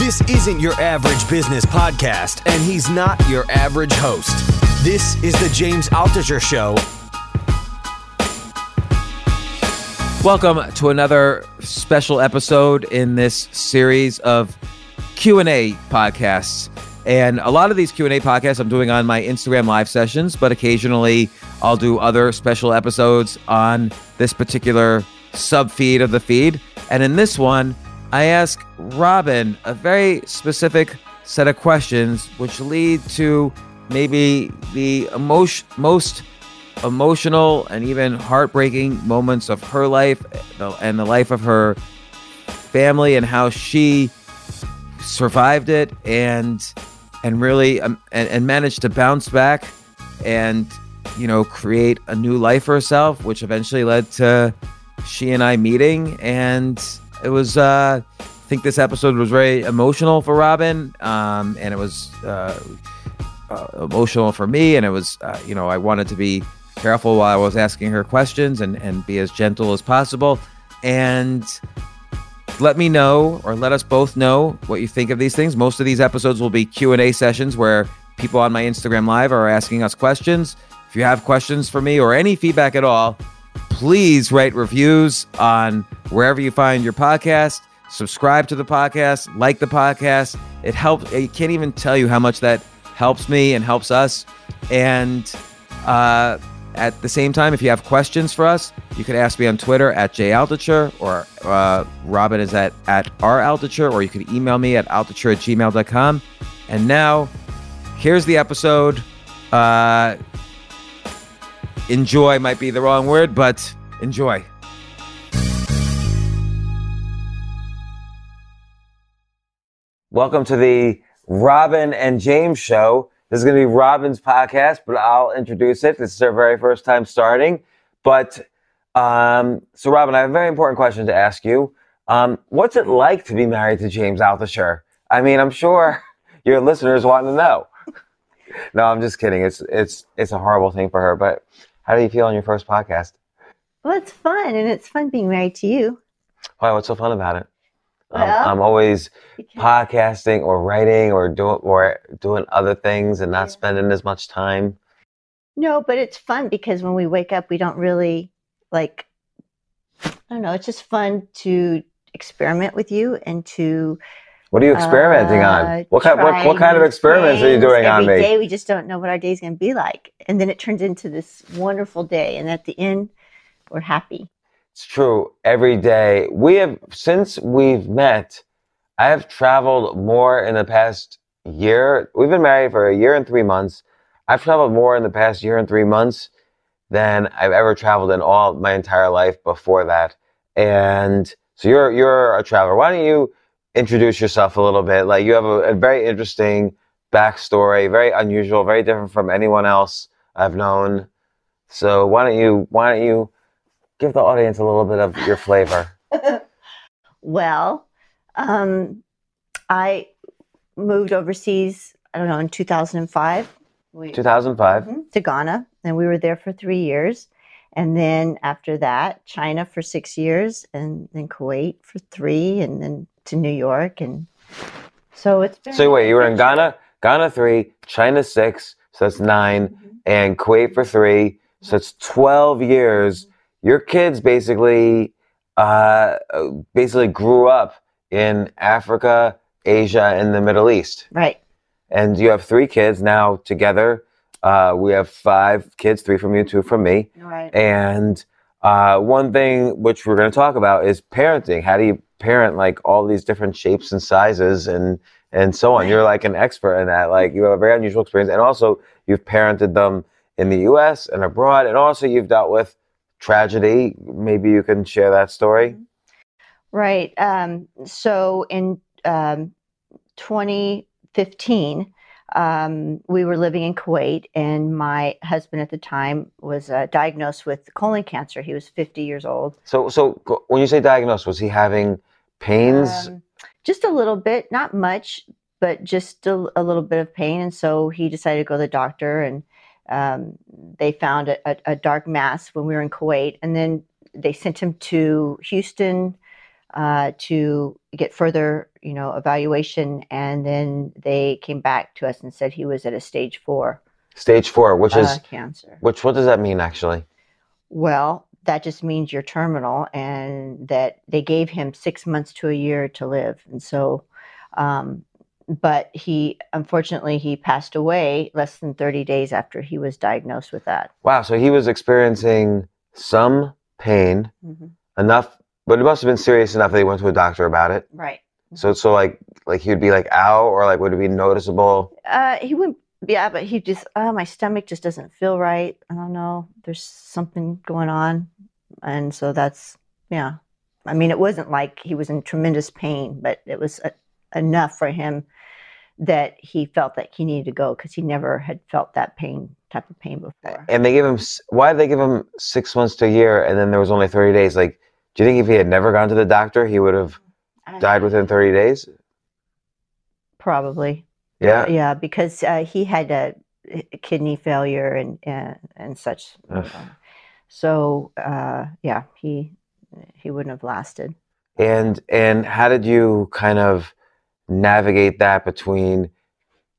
This isn't your average business podcast, and he's not your average host. This is the James Altucher Show. Welcome to another special episode in this series of Q&A podcasts. And a lot of these Q&A podcasts I'm doing on my Instagram live sessions, but occasionally I'll do other special episodes on this particular sub feed of the feed. And in this one, I ask Robyn a very specific set of questions which lead to maybe the emotion, most emotional and even heartbreaking moments of her life and the life of her family and how she survived it and and really um, and, and managed to bounce back and you know create a new life for herself which eventually led to she and I meeting and it was uh, I think this episode was very emotional for Robyn, um, and it was uh, uh, emotional for me, and it was uh, you know I wanted to be careful while I was asking her questions and and be as gentle as possible, and let me know or let us both know what you think of these things. Most of these episodes will be Q and A sessions where people on my Instagram live are asking us questions. If you have questions for me or any feedback at all, please write reviews on wherever you find your podcast. Subscribe to the podcast, like the podcast. It helps. I can't even tell you how much that helps me and helps us. And uh, at the same time, if you have questions for us, you can ask me on Twitter at atjaltucher or uh, Robyn is at, at raltucher, or you can email me at altucher at gmail.com. And now, here's the episode. Uh, enjoy might be the wrong word, but enjoy. Welcome to the Robyn and James show. This is going to be Robyn's podcast, but I'll introduce it. This is our very first time starting. But um, so, Robyn, I have a very important question to ask you. Um, what's it like to be married to James Altucher? I mean, I'm sure your listeners want to know. no, I'm just kidding. It's it's it's a horrible thing for her. But how do you feel on your first podcast? Well, it's fun, and it's fun being married to you. Why? What's so fun about it? Um, I'm always podcasting or writing or doing or doing other things and not Yeah. spending as much time. No, but it's fun because when we wake up, we don't really like. I don't know. It's just fun to experiment with you and to What are you experimenting on? uh, What kind what, what kind of experiments are you doing on me? day we just don't know what our day is going to be like, and then it turns into this wonderful day, and at the end, we're happy. It's true. Every day we have since we've met, I have traveled more in the past year. We've been married for a year and three months. I've traveled more in the past year and three months than I've ever traveled in all my entire life before that. And so you're you're a traveler. Why don't you introduce yourself a little bit? Like you have a, a very interesting backstory, very unusual, very different from anyone else I've known. So why don't you why don't you give the audience a little bit of your flavor? Well, um, I moved overseas. I don't know in 2005. We- 2005. Mhm, to Ghana, and we were there for three years. And then after that, China for six years, and then Kuwait for three, and then to New York. And so it's been. So wait, you were in Ghana, Ghana three, China six, so that's 9 Mhm. and Kuwait for three, so it's twelve years. Your kids basically, uh, uh, basically grew up in Africa, Asia, and the Middle East. Right. And you have three kids now together. Uh, we have five kids, three from you, two from me. Right. And uh, one thing which we're going to talk about is parenting. How do you parent like all these different shapes and sizes and and so on? You're like an expert in that. Like you have a very unusual experience, and also you've parented them in the U.S. and abroad, and also you've dealt with tragedy. Maybe you can share that story. Right. Um, so in um, 2015, um, we were living in Kuwait, and my husband at the time was uh, diagnosed with colon cancer. He was 50 years old. So, so when you say diagnosed, was he having pains? Um, just a little bit, not much, but just a, a little bit of pain. And so he decided to go to the doctor, and um, they found a, a, a dark mass when we were in Kuwait. And then they sent him to Houston uh, to get further, you know, evaluation. And then they came back to us and said he was at a stage four Stage four, which uh, is cancer. which. What does that mean actually? Well, that just means you're terminal, and that they gave him six months to a year to live. And so, um, but he unfortunately he passed away less than 30 days after he was diagnosed with that. Wow. So he was experiencing some pain enough, but it must have been serious enough that he went to a doctor about it. Right. So, so like, like he would be like, ow, or like, would it be noticeable? Uh, he wouldn't. Yeah, but he just. Oh, my stomach just doesn't feel right. I don't know. There's something going on, and so that's yeah. I mean, it wasn't like he was in tremendous pain, but it was uh enough for him that he felt that he needed to go because he never had felt that pain type of pain before. And they gave him, why did they give him six months to a year and then there was only 30 days? Like, do you think if he had never gone to the doctor, he would have died within 30 days? Probably. Yeah. Yeah, because uh, he had a, a kidney failure and and, and such. So uh, yeah, he he wouldn't have lasted. And, and how did you kind of navigate that between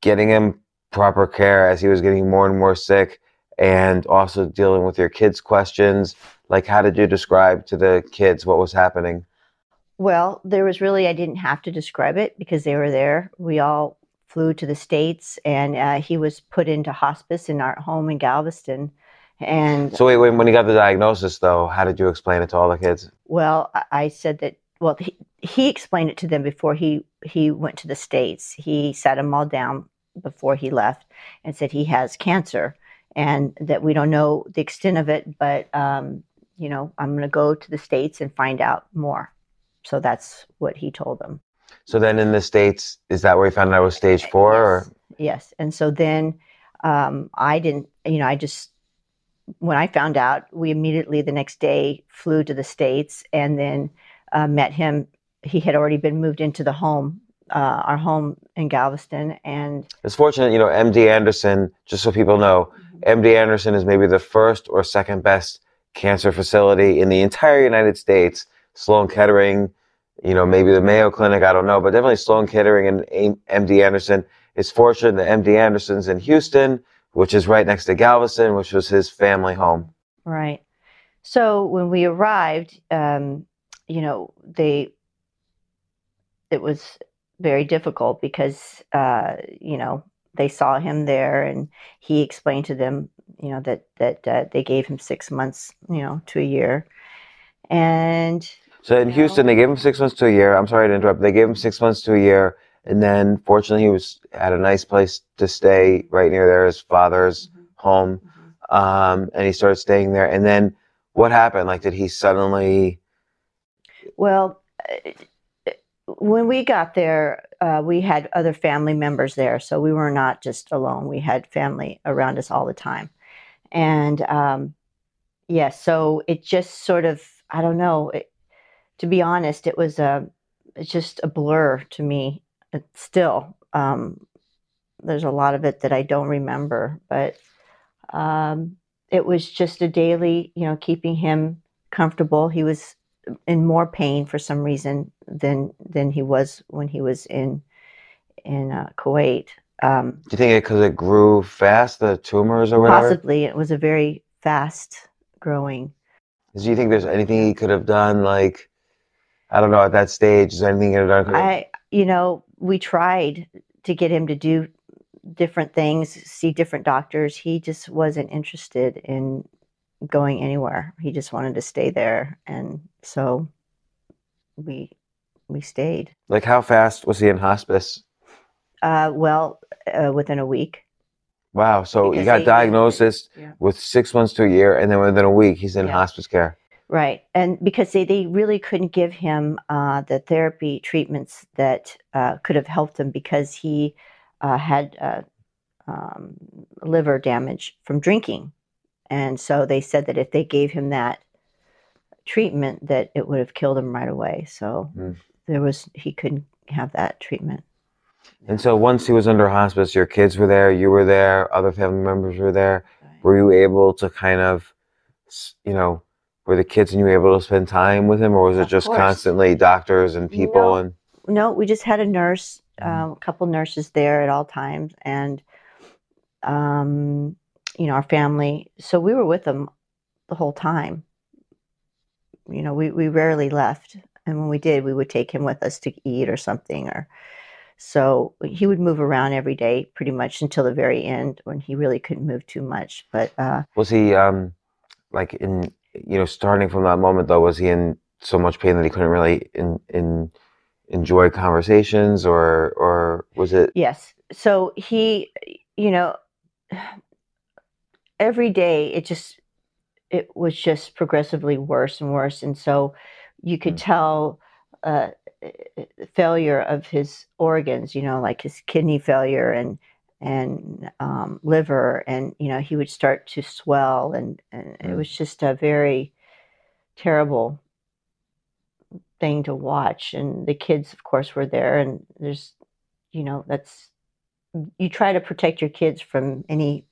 getting him proper care as he was getting more and more sick and also dealing with your kids' questions? Like, how did you describe to the kids what was happening? Well, there was really I didn't have to describe it because they were there. We all flew to the states, and uh, he was put into hospice in our home in Galveston. And So wait, when, when he got the diagnosis, though, how did you explain it to all the kids? Well, I- I said that. Well, he, he explained it to them before he he went to the states. He sat them all down before he left and said he has cancer and that we don't know the extent of it, but um, you know, I'm going to go to the states and find out more. So that's what he told them. So then in the States, is that where he found out it was stage four? Or? Yes. Yes. And so then um, I didn't, you know, I just, when I found out, we immediately the next day flew to the States and then uh, met him. He had already been moved into the home, uh, our home in Galveston. And It's fortunate, you know, MD Anderson, just so people know, MD Anderson is maybe the first or second best cancer facility in the entire United States. Sloan Kettering, you know, maybe the Mayo Clinic, I don't know, but definitely Sloan Kettering and MD Anderson is fortunate that MD Anderson's in Houston, which is right next to Galveston, which was his family home. right. So when we arrived, um, you know, they, it was very difficult because, uh, you know, they saw him there and he explained to them, you know, that, that uh, they gave him six months, you know, to a year. And So in. Houston, they gave him six months to a year. I'm sorry to interrupt. They gave him six months to a year, and then fortunately, he was at a nice place to stay right near there, his father's home, um, and he started staying there. And then what happened? Like, did he suddenly? Well, when we got there, uh, we had other family members there, so we were not just alone. We had family around us all the time, and um, yes, so it just sort of I don't know. It, to be honest, it was a it's just a blur to me. Still, um, there's a lot of it that I don't remember, but um, it was just a daily, you know, keeping him comfortable. He was in more pain for some reason than than he was when he was in in uh, Kuwait. Um, Do you think it because it grew fast, the tumors or whatever? possibly it was a very fast growing. Do you think there's anything he could have done? Like, I don't know at that stage. Is there anything you've done? I, you know, we tried to get him to do different things, see different doctors. He just wasn't interested in going anywhere. He just wanted to stay there, and so we we stayed. Like, how fast was he in hospice? Uh, well, uh, within a week. Wow. So you Because got diagnosis Yeah. with six months to a year, and then within a week, he's in Yeah. hospice care. Right. And because they, they really couldn't give him uh, the therapy treatments that uh, could have helped him because he uh, had uh, um, liver damage from drinking. And so they said that if they gave him that treatment, that it would have killed him right away. So Mm. there was, he couldn't have that treatment. And so once he was under hospice, your kids were there, you were there, other family members were there. Were you able to kind of, you know, were the kids and you able to spend time with him, or was it Of just course. constantly doctors and people No. and? no, we just had a nurse, Mhm. um, a couple nurses there at all times, and um, you know our family. So we were with them the whole time. You know, we we rarely left, and when we did, we would take him with us to eat or something, or so he would move around every day pretty much until the very end when he really couldn't move too much. But uh, Was he um, like in you know starting from that moment though? Was he in so much pain that he couldn't really in in enjoy conversations, or or was it? Yes. So he, you know, every day it just it was just progressively worse and worse, and so you could Mm. tell uh, failure of his organs. You know, like his kidney failure and and um, liver, and you know he would start to swell, and and it Mm. was just a very terrible thing to watch. And the kids, of course, were there, and there's, you know, that's you try to protect your kids from any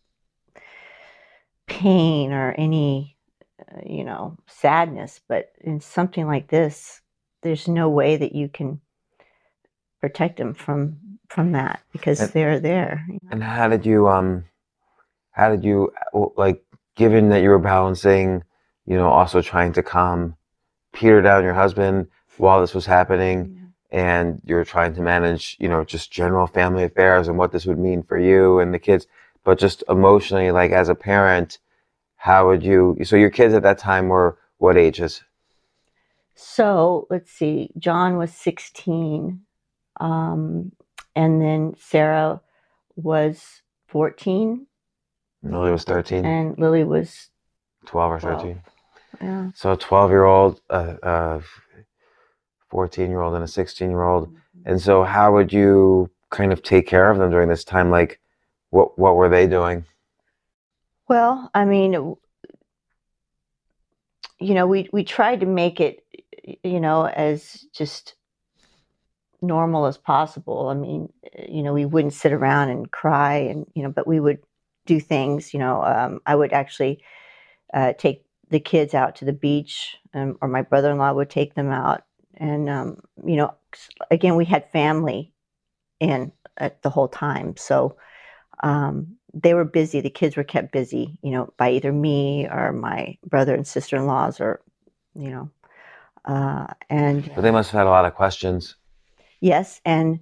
pain or any uh, you know sadness but in something like this there's no way that you can protect them from from that because And- they're there you know. And how did you um, how did you like given that you were balancing, you know, also trying to calm Peter down, your husband, while this was happening, and you're trying to manage, you know, just general family affairs and what this would mean for you and the kids, but just emotionally, like as a parent, how would you? So your kids at that time were what ages? So let's see john was 16 um, and then sarah was 14 Lily was 13, and lily was 12 or 12. 13. yeah So a 12 year old, a, a 14 year old, and a 16 year old. And so, how would you kind of take care of them during this time? Like, what what were they doing? Well, I mean, you know, we we tried to make it, you know, as just normal as possible. I mean, eh, you know, we wouldn't sit around and cry, and you know, but we would do things. You know, um, I would actually uh, take the kids out to the beach, um, or my brother-in-law would take them out, and um, you know, again, we had family in at the whole time, so um, they were busy. The kids were kept busy, you know, by either me or my brother and sister in laws, or you know, uh, and But they must have had a lot of questions. yes, and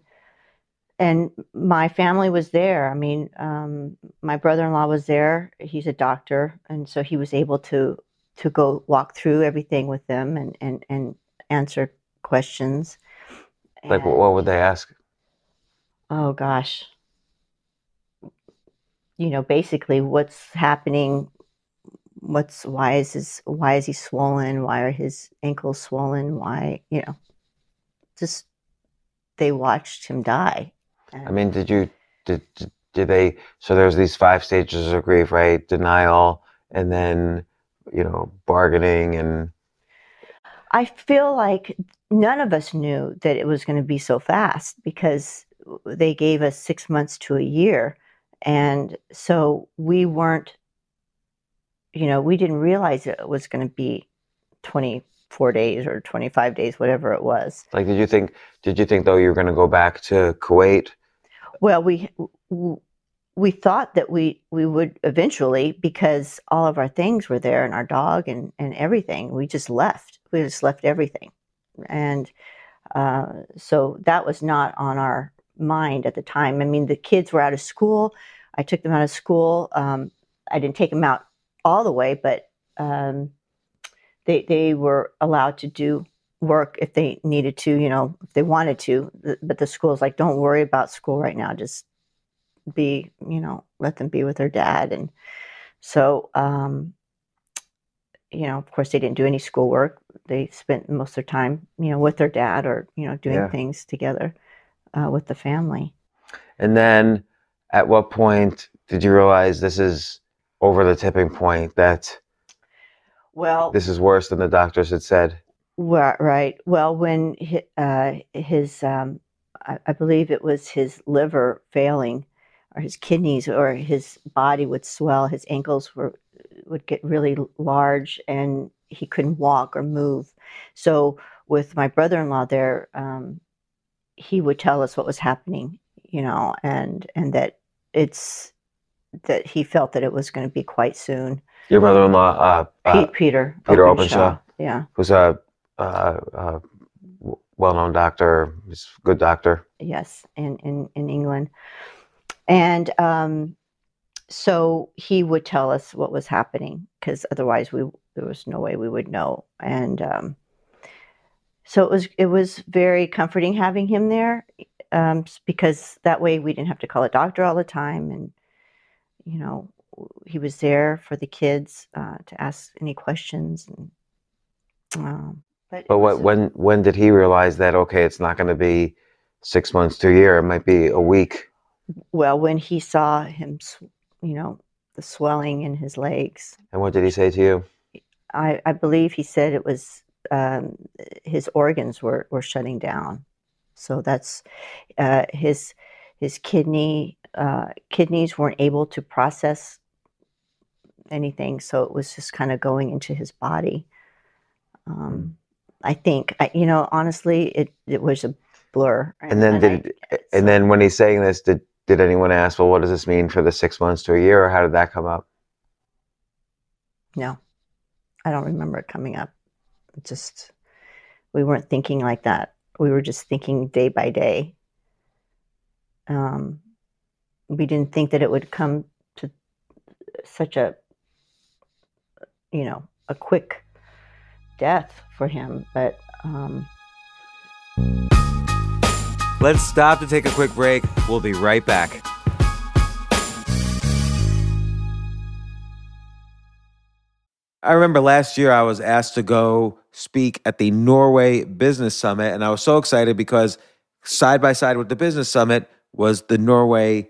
and my family was there. I mean, um, my brother in law was there. He's a doctor, and so he was able to to go walk through everything with them and and and answer questions. Like, And- what would they ask? oh gosh you know basically what's happening what's why is his why is he swollen why are his ankles swollen why you know just they watched him die I mean, did you did did, did they? So there's these five stages of grief, right? Denial, and then you know, bargaining, and I feel like none of us knew that it was going to be so fast because they gave us six months to a year. And so we weren't, you know, we didn't realize it was going to be 24 days or 25 days, whatever it was. like, did you think? Did you think though you were going to go back to Kuwait? Well, we, we thought that we, we would eventually because all of our things were there and our dog and, and everything. We just left. We just left everything. and uh, so that was not on our mind at the time. I mean, the kids were out of school. I took them out of school. Um, I didn't take them out all the way, but um, they they were allowed to do work if they needed to, you know, if they wanted to. But the school's like, don't worry about school right now. Just be, you know, let them be with their dad. And so, um, you know, of course, they didn't do any schoolwork. They spent most of their time, you know, with their dad or, you know, doing yeah. things together uh, with the family. And then at what point did you realize this is over the tipping point that well this is worse than the doctors had said? Right. Well when his, uh, his um, I, I, believe it was his liver failing or his kidneys or his body would swell his ankles were would get really large and he couldn't walk or move. So with my brother-in-law there um, he would tell us what was happening you know and and that it's that he felt that it was going to be quite soon. Your brother-in-law, uh, uh, Peter, Peter Openshaw, Openshaw, yeah, who's a, a, a, well-known doctor, he's a good doctor. Yes, in in in England, and um, so he would tell us what was happening because otherwise we there was no way we would know, and um, so it was it was very comforting having him there um, because that way we didn't have to call a doctor all the time and you know, he was there for the kids uh, to ask any questions. And, um, but but what, when when did he realize that okay, it's not going to be six months to a year; it might be a week. Well, when he saw him, you know, the swelling in his legs. And what did he say to you? I, I believe he said it was um, his organs were, were shutting down. So that's uh, his his kidney uh, kidneys weren't able to process anything, so it was just kind of going into his body. Um, I think, I, you know, honestly, it it was a blur. And then and did, I, and then when he's saying this, did did anyone ask, well, what does this mean for the six months to a year, or how did that come up? No, I don't remember it coming up. just we weren't thinking like that. We were just thinking day by day. Um, we didn't think that it would come to such a you know a quick death for him but um. Let's stop to take a quick break. We'll be right back. I remember last year I was asked to go speak at the Norway Business Summit, and I was so excited because side by side with the Business Summit was the Norway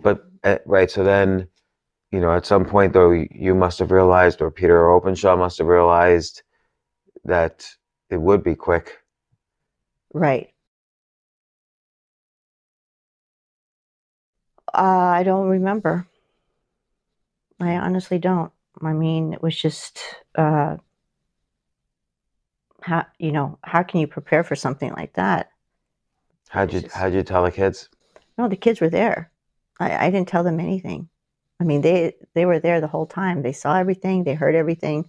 But uh, right, so then, you know, at some point though, you must have realized, or Peter Openshaw must have realized that it would be quick. Right. Uh, I don't remember. I honestly don't. I mean, it was just, uh, how you know, how can you prepare for something like that? How'd you How'd you tell the kids? No, the kids were there. I, I didn't tell them anything. I mean, they they were there the whole time. They saw everything. They heard everything.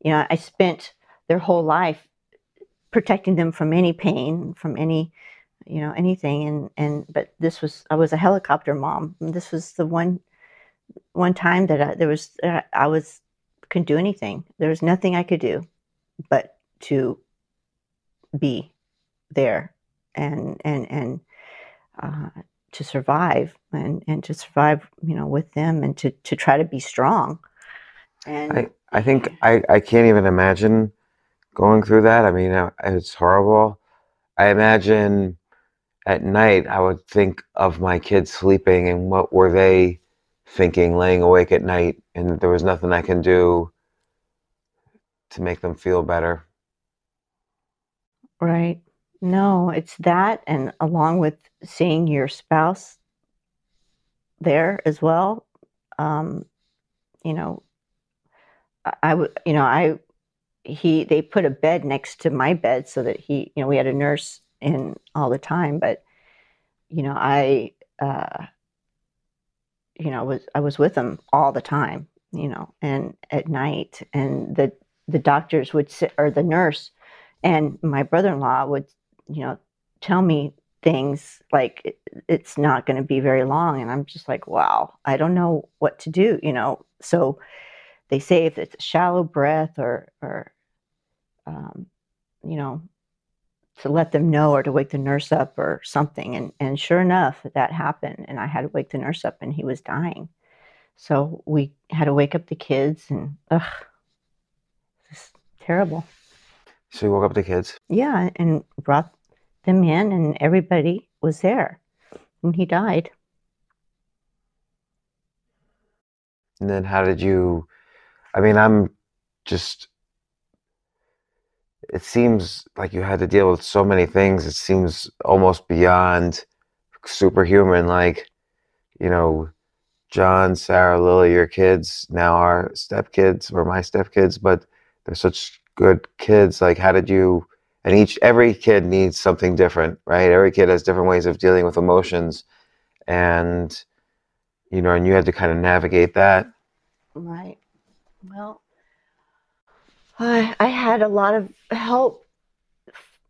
You know, I spent their whole life protecting them from any pain, from any, you know, anything. And and but this was I was a helicopter mom. This was the one one time that I, there was uh, I was couldn't do anything. There was nothing I could do, but to be there and and and uh, to survive and, and to survive, you know, with them and to, to try to be strong. And I, I think I, I can't even imagine going through that. I mean, it's horrible. I imagine at night I would think of my kids sleeping and what were they thinking laying awake at night and there was nothing I can do to make them feel better. Right. No, it's that, and along with seeing your spouse there as well. Um, you know, I would, you know, I he they put a bed next to my bed so that he, you know, we had a nurse in all the time, but you know, I, uh, you know, was I was with him all the time, you know, and at night, and the the doctors would sit or the nurse and my brother-in-law would you know, tell me things like it, it's not going to be very long. And I'm just like, wow, I don't know what to do, you know. So they say if it's a shallow breath or, or, um, you know, to let them know or to wake the nurse up or something. And, and sure enough, that happened. And I had to wake the nurse up and he was dying. So we had to wake up the kids and, ugh, it's terrible. So you woke up the kids? Yeah, and brought them in, and everybody was there when he died. And then how did you? I mean, I'm just. It seems like you had to deal with so many things. It seems almost beyond superhuman. Like, you know, John, Sarah, Lily, your kids now are stepkids or my stepkids, but they're such good kids like how did you and each every kid needs something different right? Every kid has different ways of dealing with emotions and you know and you had to kind of navigate that. Right. Well i i had a lot of help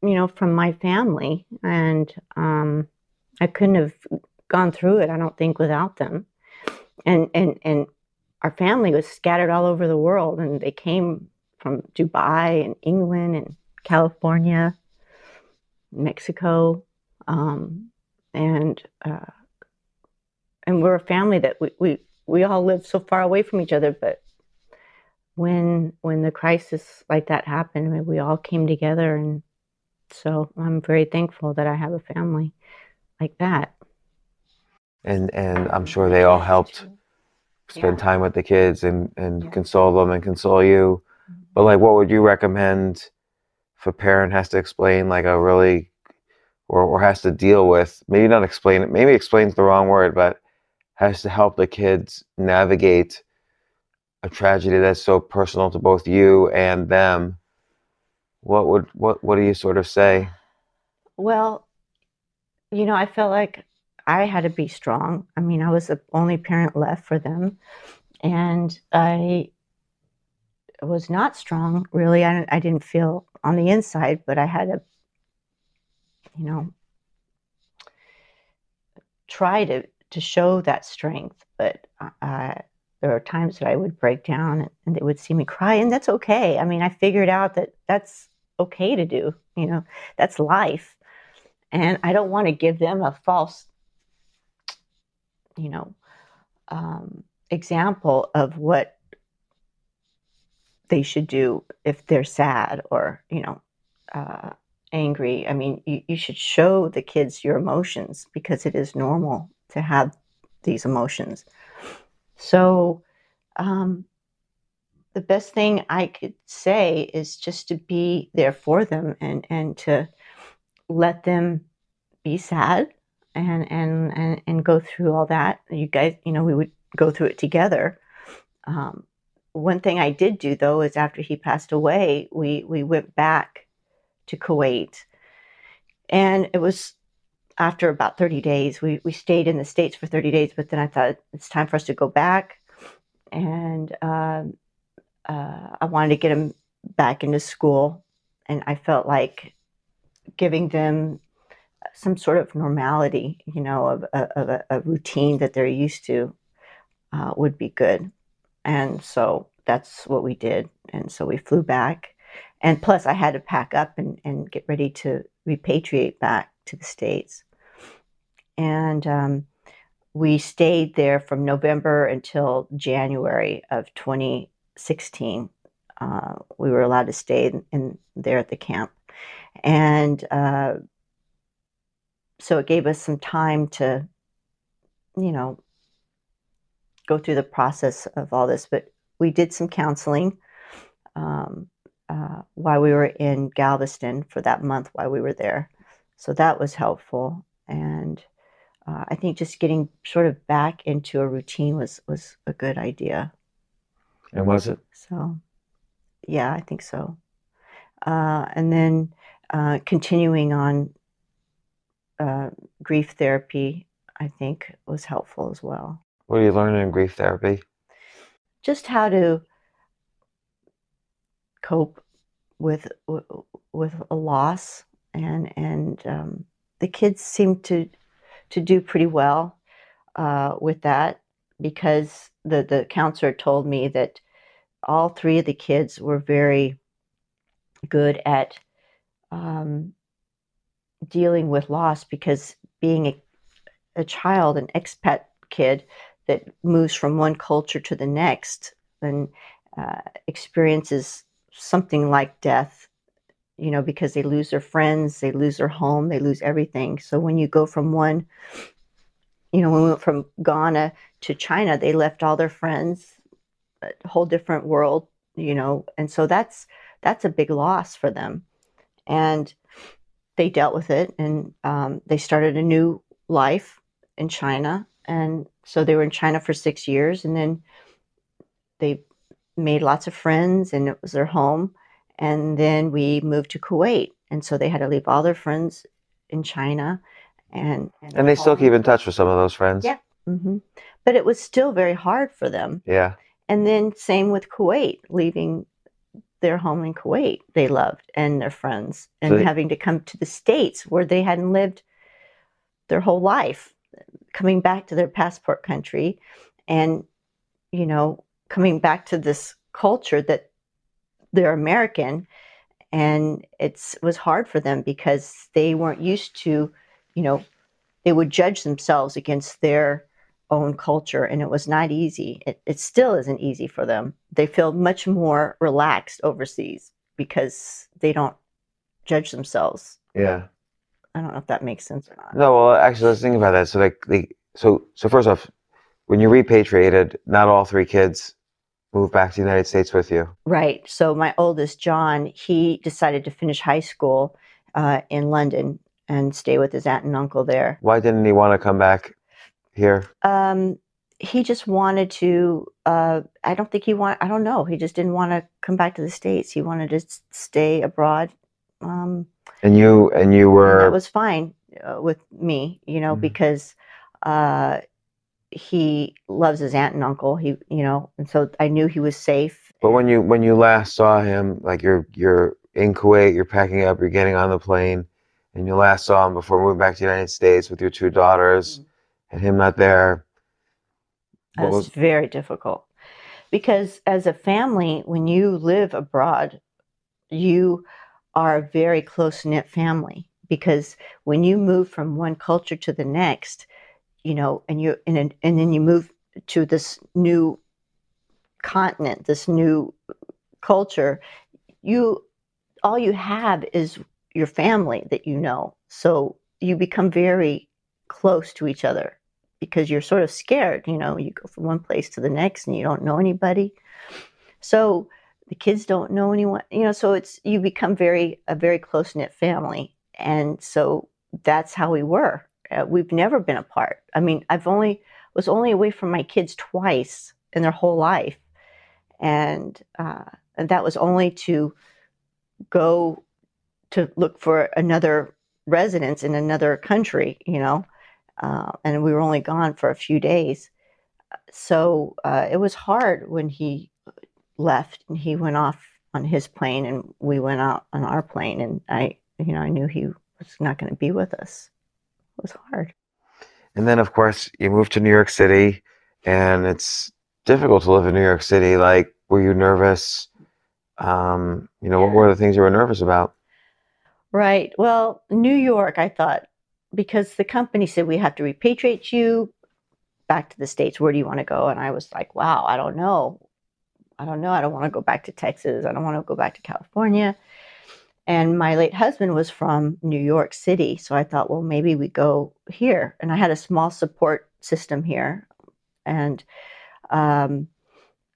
you know from my family and um i couldn't have gone through it i don't think without them. And and and our family was scattered all over the world and they came from Dubai and England and California, Mexico, um, and uh, and we're a family that we, we we all live so far away from each other, but when when the crisis like that happened, I mean, we all came together, and so I'm very thankful that I have a family like that. And and I'm sure they all helped spend Yeah. time with the kids and and Yeah. console them and console you. But like, what would you recommend if a parent has to explain like a really or or has to deal with maybe not explain it, maybe explains the wrong word, but has to help the kids navigate a tragedy that's so personal to both you and them. What would what what do you sort of say? Well, you know, I felt like I had to be strong. I mean, I was the only parent left for them, and I was not strong really. I, I didn't feel on the inside, but I had to, you know, try to to show that strength. But uh, there are times that I would break down, and, and they would see me cry, and that's okay. I mean, I figured out that that's okay to do. You know, that's life and I don't want to give them a false, you know, um, example of what they should do if they're sad or you know uh, angry. I mean, you, you should show the kids your emotions because it is normal to have these emotions. So, um, the best thing I could say is just to be there for them and and to let them be sad and and and, and go through all that you guys you know we would go through it together um, one thing i did do though is after he passed away we we went back to kuwait. And it was after about 30 days. We we stayed in the states for 30 days but then i thought it's time for us to go back. And um, uh, i wanted to get him back into school and i felt like giving them some sort of normality, you know, of, of a, a routine that they're used to uh, would be good. And so that's what we did. And so we flew back. And plus, I had to pack up and, and get ready to repatriate back to the States. And um, we stayed there from November until January of 2016. Uh, we were allowed to stay in, in there at the camp and uh, so it gave us some time to you know go through the process of all this but we did some counseling um, uh, while we were in galveston for that month while we were there so that was helpful and uh, i think just getting sort of back into a routine was was a good idea And was it? so yeah i think so uh, and then uh, continuing on uh, grief therapy, I think was helpful as well. What are you learning in grief therapy? Just how to cope with with a loss, and and um, the kids seem to to do pretty well uh, with that because the the counselor told me that all three of the kids were very good at um, dealing with loss because being a, a child, an expat kid that moves from one culture to the next and uh, experiences something like death, you know, because they lose their friends, they lose their home, they lose everything. So when you go from one, you know, when we went from Ghana to China, they left all their friends, a whole different world, you know, and so that's that's a big loss for them. And they dealt with it and um, they started a new life in China. And so they were in China for six years and then they made lots of friends and it was their home. And then we moved to Kuwait. And so they had to leave all their friends in China. And, And they still keep in touch with some of those friends. Yeah. hmm But it was still very hard for them. Yeah. And then same with Kuwait, leaving their home in Kuwait they loved and their friends and So they- having to come to the States where they hadn't lived their whole life, coming back to their passport country and, you know, coming back to this culture that they're American. And it's it was hard for them because they weren't used to, you know, they would judge themselves against their own culture, and it was not easy. It, it still isn't easy for them. They feel much more relaxed overseas because they don't judge themselves. Yeah. I don't know if that makes sense or not. No, well, actually, let's think about that. So, like, like so, so first off, when you repatriated, not all three kids moved back to the United States with you. Right. So my oldest, John, he decided to finish high school uh, in London and stay with his aunt and uncle there. Why didn't he want to come back here? Um, he just wanted to. Uh, I don't think he want. I don't know. He just didn't want to come back to the states. He wanted to stay abroad. Um, And you and you were that was fine uh, with me, you know, Mhm. because uh, he loves his aunt and uncle. He, you know, and so I knew he was safe. But when you when you last saw him, like you're you're in Kuwait, you're packing up, you're getting on the plane, and you last saw him before moving back to the United States with your two daughters, and him not there. That was was very difficult because as a family, when you live abroad, you are a very close knit family. Because when you move from one culture to the next, you know, and you and and then you move to this new continent, this new culture, you all you have is your family that you know. So you become very close to each other because you're sort of scared. You know, you go from one place to the next and you don't know anybody. So the kids don't know anyone. You know, so it's you become very a very close knit family, and so that's how we were. Uh, we've never been apart. I mean, I've only was only away from my kids twice in their whole life, and uh, and that was only to go to look for another residence in another country. You know, uh, and we were only gone for a few days. So uh, it was hard when he left and he went off on his plane and we went out on our plane and I, you know, I knew he was not going to be with us. It was hard. And then, of course, you moved to New York City, and it's difficult to live in New York City. Like, were you nervous? Um, you know, what were the things you were nervous about? Right. Well, New York, I thought, because the company said we have to repatriate you back to the States. Where do you want to go? And I was like, wow, I don't know. I don't know. I don't want to go back to Texas. I don't want to go back to California. And my late husband was from New York City. So I thought, well, maybe we go here. And I had a small support system here. And um,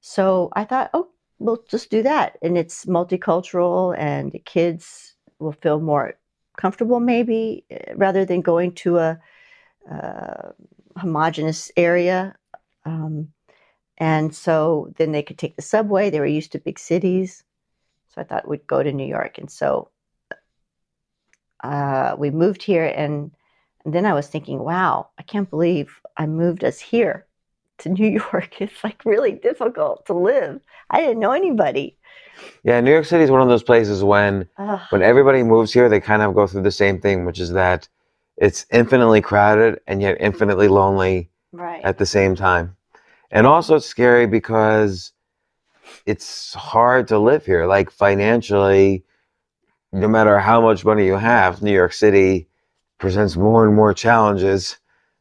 so I thought, oh, we'll just do that. And it's multicultural, and the kids will feel more comfortable, maybe, eh, rather than going to a, uh homogenous area. Um, and so then they could take the subway. They were used to big cities. So I thought we'd go to New York. And so uh, we moved here. And, and then I was thinking, wow, I can't believe I moved us here to New York. It's like really difficult to live. I didn't know anybody. Yeah, New York City is one of those places when Ugh. when everybody moves here, they kind of go through the same thing, which is that it's infinitely crowded and yet infinitely lonely right. at the same time. And also it's scary because it's hard to live here. Like financially, no matter how much money you have, New York City presents more and more challenges,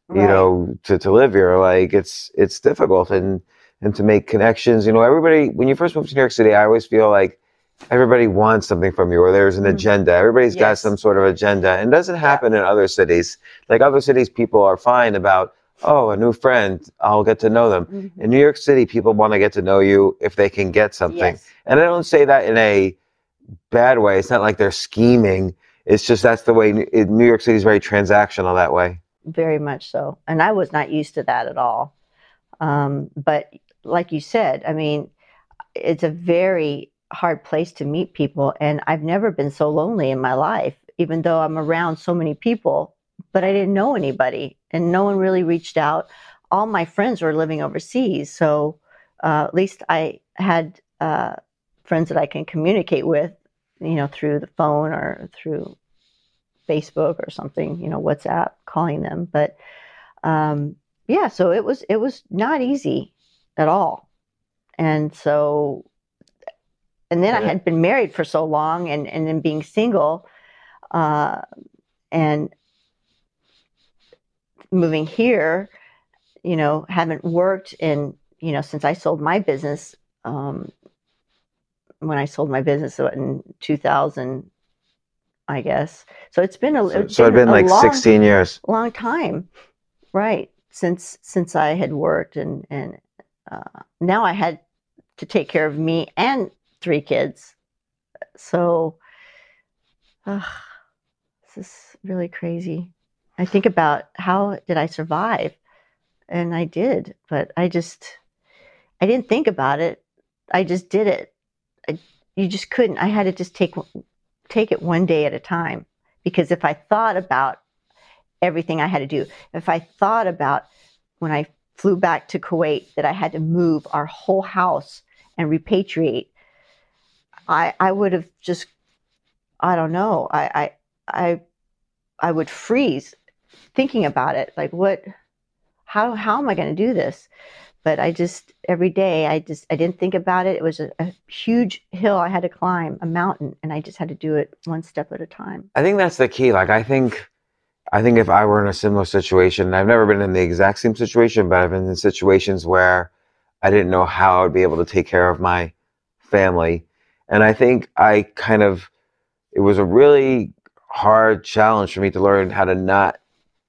you Right. know, to, to live here. Like it's it's difficult and and to make connections. You know, everybody when you first move to New York City, I always feel like everybody wants something from you or there's an Mhm. agenda. Everybody's got some sort of agenda. And it doesn't happen in other cities. Like other cities, people are fine about, oh, a new friend, I'll get to know them. Mhm. In New York City, people want to get to know you if they can get something. Yes. And I don't say that in a bad way. It's not like they're scheming. It's just that's the way New New York City is very transactional that way. very much so. And I was not used to that at all. Um, but like you said, I mean, it's a very hard place to meet people. And I've never been so lonely in my life, even though I'm around so many people, but I didn't know anybody and no one really reached out. All my friends were living overseas. So uh, at least I had uh, friends that I can communicate with, you know, through the phone or through Facebook or something, you know, WhatsApp, calling them. But um, yeah, so it was it was not easy at all. And so, and then I had been married for so long, and and then being single, uh, and moving here, you know, haven't worked in, you know, since I sold my business. Um, when I sold my business in 2000, I guess. So it's been a So, it's so it'd been like long, 16 years. long time, right? Since since I had worked and and uh, now I had to take care of me and three kids. So uh, this is really crazy. I think about how did I survive, and I did, but I just I didn't think about it. I just did it. I, you just couldn't. I had to just take take it one day at a time because if I thought about everything I had to do, if I thought about when I flew back to Kuwait that I had to move our whole house and repatriate, I I would have just I don't know. I I I I would freeze thinking about it. Like what how how am I going to do this? But I just every day I just I didn't think about it. It was a, a huge hill I had to climb, a mountain, and I just had to do it one step at a time. I think that's the key. Like, I think, I think if I were in a similar situation, I've never been in the exact same situation, but I've been in situations where I didn't know how I'd be able to take care of my family. And I think I kind of, it was a really hard challenge for me to learn how to not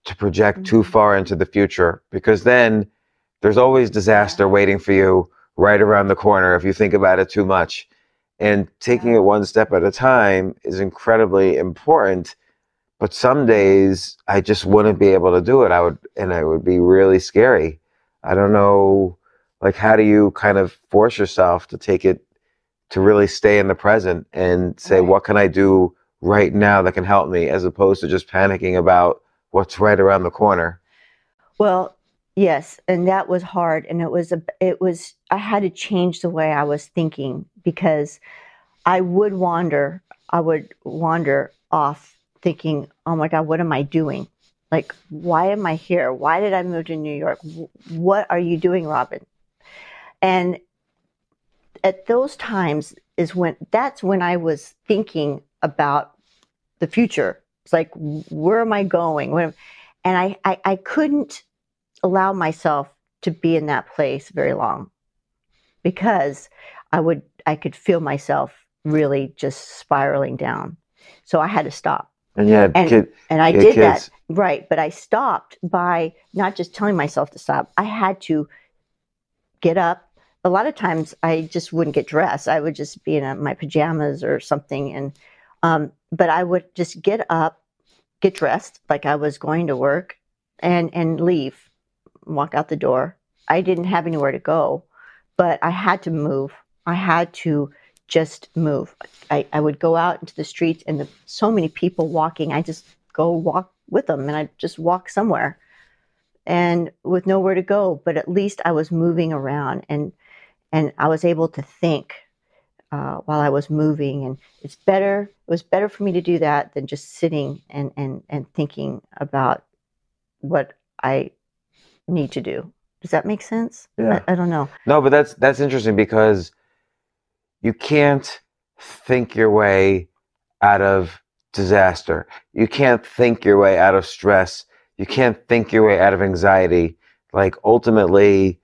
to project too Mhm. far into the future because then there's always disaster waiting for you right around the corner if you think about it too much. And taking it one step at a time is incredibly important. But some days I just wouldn't be able to do it. I would, and it would be really scary. I don't know, like, how do you kind of force yourself to take it, to really stay in the present and say, Right. what can I do right now that can help me, as opposed to just panicking about what's right around the corner? Well, yes, and that was hard, and it was a it was I had to change the way I was thinking because I would wander. I would wander off thinking, "Oh my God, what am I doing? Like, why am I here? Why did I move to New York? What are you doing, Robyn?" And at those times is when that's when I was thinking about the future. It's like, where am I going? Am- and I, I, I couldn't allow myself to be in that place very long because I would I could feel myself really just spiraling down. So I had to stop. And yeah, And- kid, And I Yeah, did kids. that. Right. But I stopped by not just telling myself to stop. I had to get up. A lot of times I just wouldn't get dressed. I would just be in a, my pajamas or something. And, um, but I would just get up, get dressed like I was going to work and, and leave, walk out the door. I didn't have anywhere to go, but I had to move. I had to just move. I, I would go out into the streets and the, so many people walking. I just go walk with them and I just walk somewhere and with nowhere to go. But at least I was moving around and and I was able to think uh, while I was moving. And it's better. It was better for me to do that than just sitting and and and thinking about what I need to do. Does that make sense? Yeah. I, I don't know. No, but that's that's interesting because you can't think your way out of disaster. You can't think your way out of stress. You can't think your way out of anxiety. Like ultimately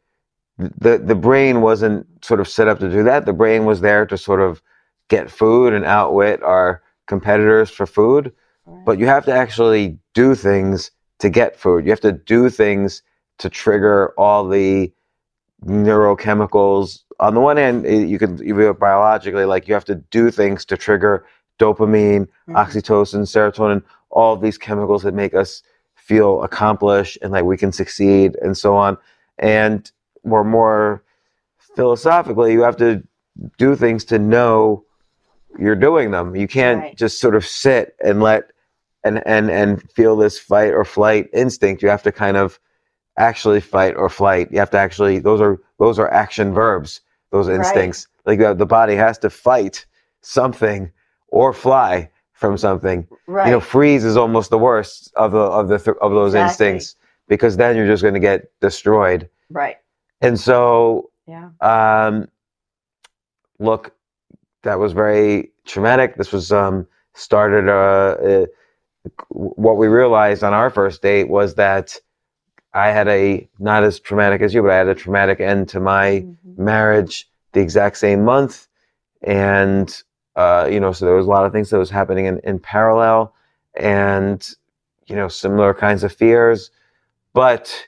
the the brain wasn't sort of set up to do that. The brain was there to sort of get food and outwit our competitors for food. But you have to actually do things to get food. You have to do things to trigger all the neurochemicals. On the one hand, eh, you can you view it biologically, like you have to do things to trigger dopamine, Mhm. oxytocin, serotonin, all these chemicals that make us feel accomplished and like we can succeed and so on. And more more philosophically, you have to do things to know you're doing them. You can't Right. just sort of sit and let and and and feel this fight or flight instinct. You have to kind of actually fight or flight. You have to actually those are those are action verbs. Those Right. instincts. Like uh, the body has to fight something or fly from something. Right. You know, freeze is almost the worst of the of the th- of those Exactly. instincts because then you're just going to get destroyed. right. And so Yeah. um, look, that was very traumatic. This was um, started. Uh, uh, what we realized on our first date was that I had a not as traumatic as you, but I had a traumatic end to my mm-hmm. marriage the exact same month, and uh, you know, so there was a lot of things that was happening in, in parallel, and you know, similar kinds of fears, but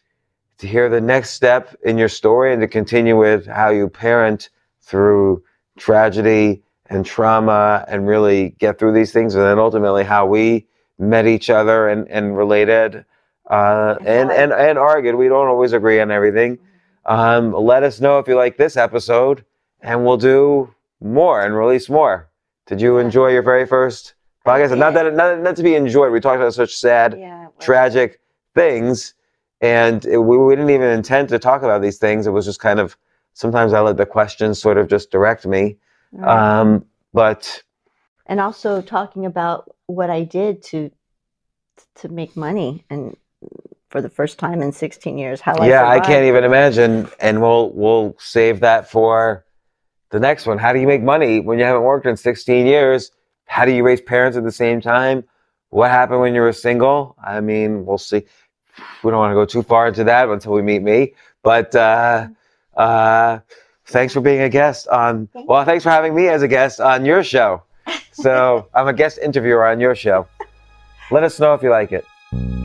to hear the next step in your story and to continue with how you parent through tragedy and trauma and really get through these things and then ultimately how we met each other and, and related uh, and, and, and argued. We don't always agree on everything. Um, let us know if you like this episode and we'll do more and release more. Did you enjoy your very first podcast? Not that, not, not to be enjoyed. We talked about such sad, yeah, tragic things and it, we, we didn't even intend to talk about these things. It was just kind of, sometimes I let the questions sort of just direct me. Right. Um, but and also talking about what I did to to make money and for the first time in 16 years how yeah I, I can't even imagine. And we'll we'll save that for the next one. How do you make money when you haven't worked in 16 years? How do you raise parents at the same time? What happened when you were single? I mean we'll see we don't want to go too far into that until we meet me but uh, uh, thanks for being a guest on. Well, thanks for having me as a guest on your show. So I'm a guest interviewer on your show. Let us know if you like it.